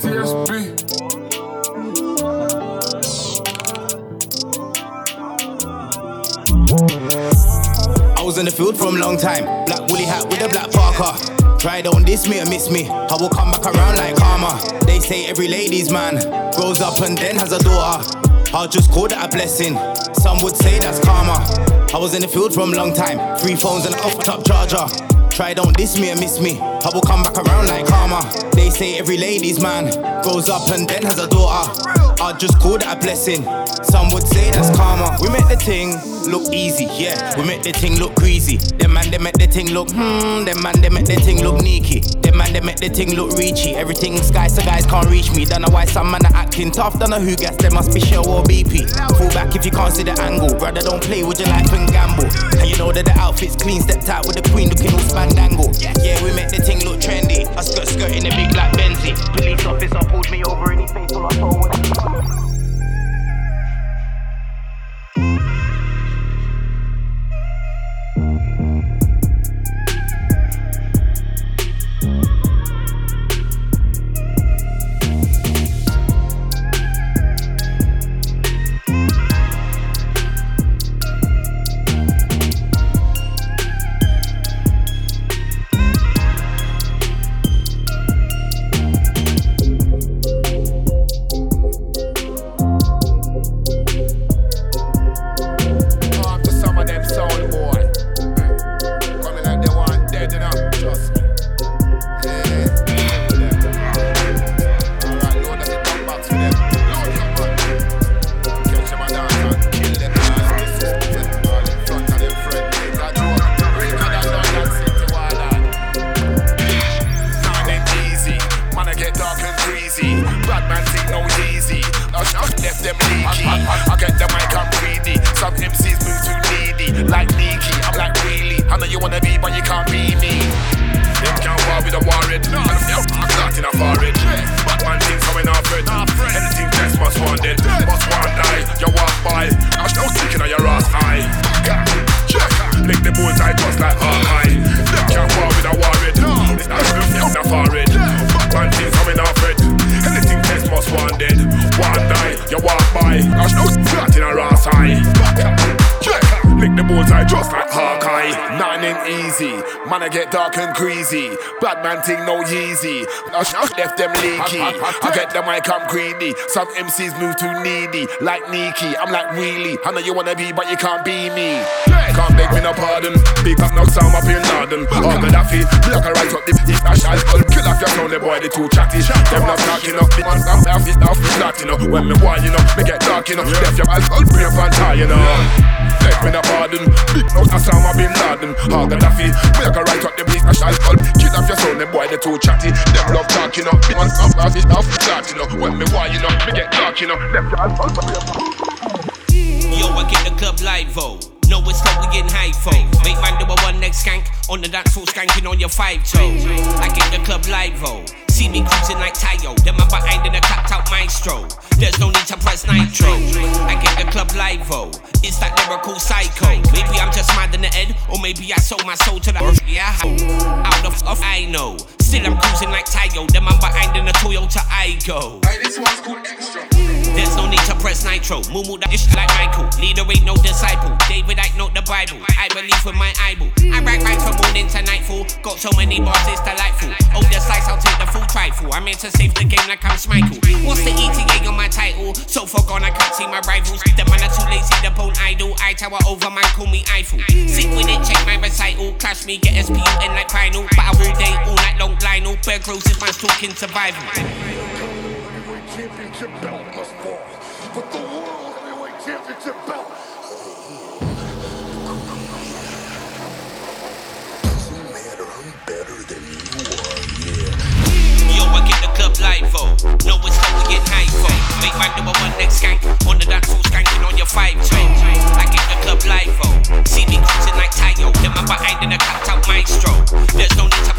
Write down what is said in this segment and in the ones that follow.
I was in the field from a long time. Black woolly hat with a black parker. Try don't diss me or miss me. I will come back around like karma. They say every lady's man grows up and then has a daughter. I'll just call that a blessing. Some would say that's karma. I was in the field from a long time. Three phones and an off top charger. Try don't diss me or miss me. I will come back around like karma. They say every ladies man grows up and then has a daughter. I'll just call that a blessing. Some would say that's karma. We make the thing look easy, yeah. We make the thing look greasy. Them man, they make the thing look hmm. Them man, they make the thing look sneaky. Them man, they make the thing look reachy. Everything sky, so guys can't reach me. Don't know why some man are acting tough. Don't know who gets them must be Shell or BP. Fall back if you can't see the angle. Brother, don't play with your life and gamble. You know that the outfit's clean, stepped out with the queen looking all spandangle. Yeah, we make the thing look trendy. I skirt skirt in a big black Benzie. Police officer pulled me over and he face all I saw. can't be me. Them can't war with a warhead. No, them are not in a foreign. But man things coming off it. Anything test must want it. Must want die. You walk by. I'm still kicking on your ass high. Lick the bullseye just like Hawkeye. Them can't war with a warhead. It's not in a foreign. But man things coming off it. Anything test must want dead. One die. You walk by. I'm still kicking on your ass high. Lick the bullseye just like I get dark and crazy. Black man think no easy. S left them leaky. I get the mic, I'm greedy. Some MCs move too needy, like Nikki. I'm like really. I know you wanna be, but you can't be me. Can't beg me no pardon. Big up, no sound oh, up in London. All Gaddafi, black and right up the beat. I shall kill off your sound, the boy, the too chatty. Them not talking up, man I'm off it off you know. When me wild, you know, me get dark, you know. Left your eyes, I'll bring your tie, you know. Beg me no pardon. Big no sound up in London. All Gaddafi, black and right up the beat. I shall kill off your sound, the boy, the too chatty. Them love talking up, the man I'm off it off flat, you know. When me wild, you know, me get dark, you know. Your eyes, I'll bring Yo, I get the club live, oh. No, it's how we getting high for. Make man do a one next skank on the dance floor, skanking on your five toe. I get the club live, oh. See me cruising like Tayo, then my behind in a clapped out maestro. There's no need to press nitro. I get the club live, oh. It's that lyrical psycho. Maybe I'm just mad in the head, or maybe I sold my soul to the earth. Yeah, out of off, I know. Still I'm cruising like Tayo, then I'm behind in a Toyota I go. Hey, this one's called extra. Press nitro. Moo that ish like Michael. Leader ain't no disciple. David I know the Bible. I believe with my eyeball. I write rhymes from morning to nightfall. Got so many bars, it's delightful. Oh, the slice, I'll take the full trifle. I'm here to save the game like I'm Schmeichel. What's the ETA on my title? So far gone, I can't see my rivals. The man are too lazy to bone idol. I tower over, man, call me Eiffel. Sit with it, check my recital. Clash me, get SPU in like final. But I all day, all night long, Lionel. Bear Grylls if man's talking survival. Championship belt must fall, but the World Heavyweight Championship belt I get the club for. Oh. No, it's how we get high oh. for. Make my number one next skank. On the dance floor, skanking on your five toe. I get the club live for. See me cruising like Tayo. Then my behind in a out maestro. There's no need to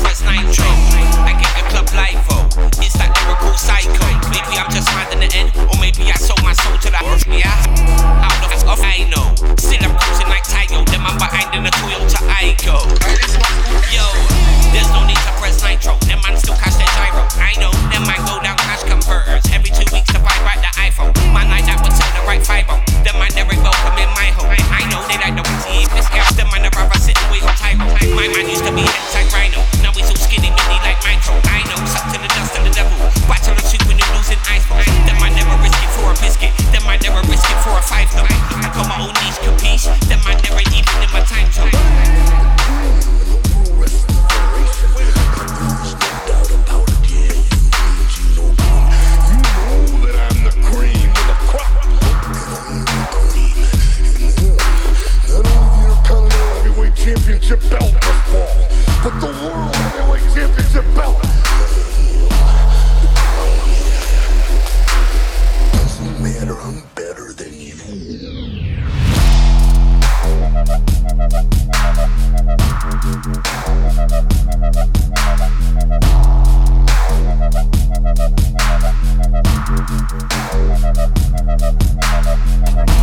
Latina, Latina.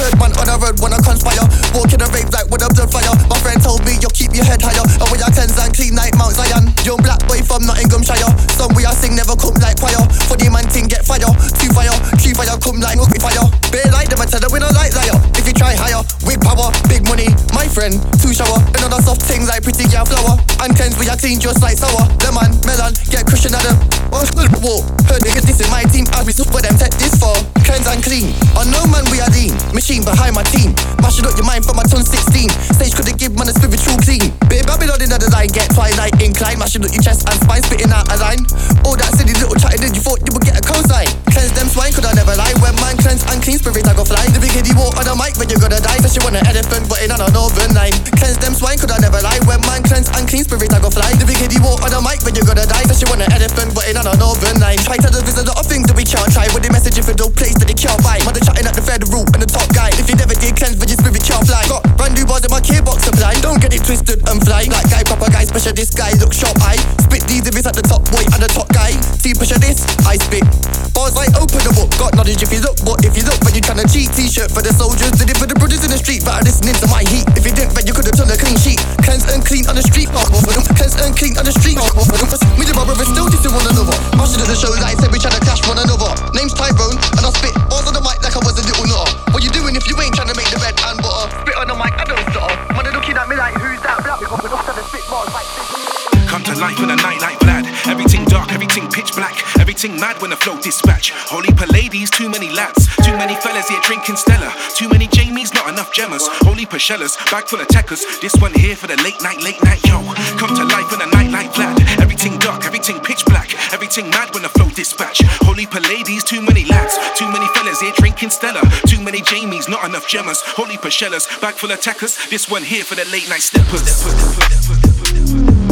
Heard man on the road wanna conspire. Walk in the rave like with a blood fire. My friend told me you'll keep your head higher. And when I cleanse and clean like Mount Zion. Young black boy from Nottinghamshire. Some we I sing never come like choir. the man thing get fire. Two fire, three fire come like no fire. Bear like them, I tell them we don't like liar. If you try higher, we power then two shower. And other soft things like pretty girl flower. Uncleansed, we are clean just like sour. Lemon, melon, get Christian at. Oh, whoa, her niggas is my team. I be super them, tech this for. Cleanse and clean. On no man, we are lean. Machine behind my team. Mashing up your mind for my ton 16. Stage couldn't give man a spiritual clean. Bit Babylon in the line, get twilight incline. Mashing up your chest and spine, spitting out a line. All that silly little chatting, that you thought you were you walk on the mic, but you're gonna die. Cause she want an elephant, but in on an overnight. Cleanse them swine, could I never lie? When man cleanse unclean spirit, I go fly. Living you walk on the mic, but you're gonna die. Cause she want an elephant, but in on an overnight. line. Try to the visit the Just did it for the brothers in the street, but listening to my heat. If you didn't, bet you could've done a clean sheet. Cleanse and clean on the street, mark off for them. Cleanse and clean on the street, mark off for them. Me and my brother still dissing one another. Marching at the show, like said, we try to clash one another. come to life in a night like Vlad. Everything dark, everything pitch black, everything mad when the flow dispatch. Holy per too many lads, too many fellas here drinking Stella, too many Jamies, not enough Gemmas. Holy pashellas, bag full of techers. This one here for the late night, late night, yo. Come to life in a night like Vlad. Everything dark, everything pitch black, everything mad when the flow dispatch. Holy per too many lads, too many fellas here drinking Stella, too many Jamies, not enough Gemmas. Holy pashellas, bag full of techers. This one here for the late night steppers. steppers, steppers, steppers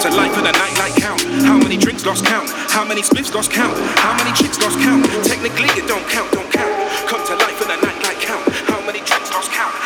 to life for the night, nightlight count. How many drinks lost count? How many spliffs lost count? How many chicks lost count? Technically it don't count, don't count. Come to life for the night, nightlight count. How many drinks lost count?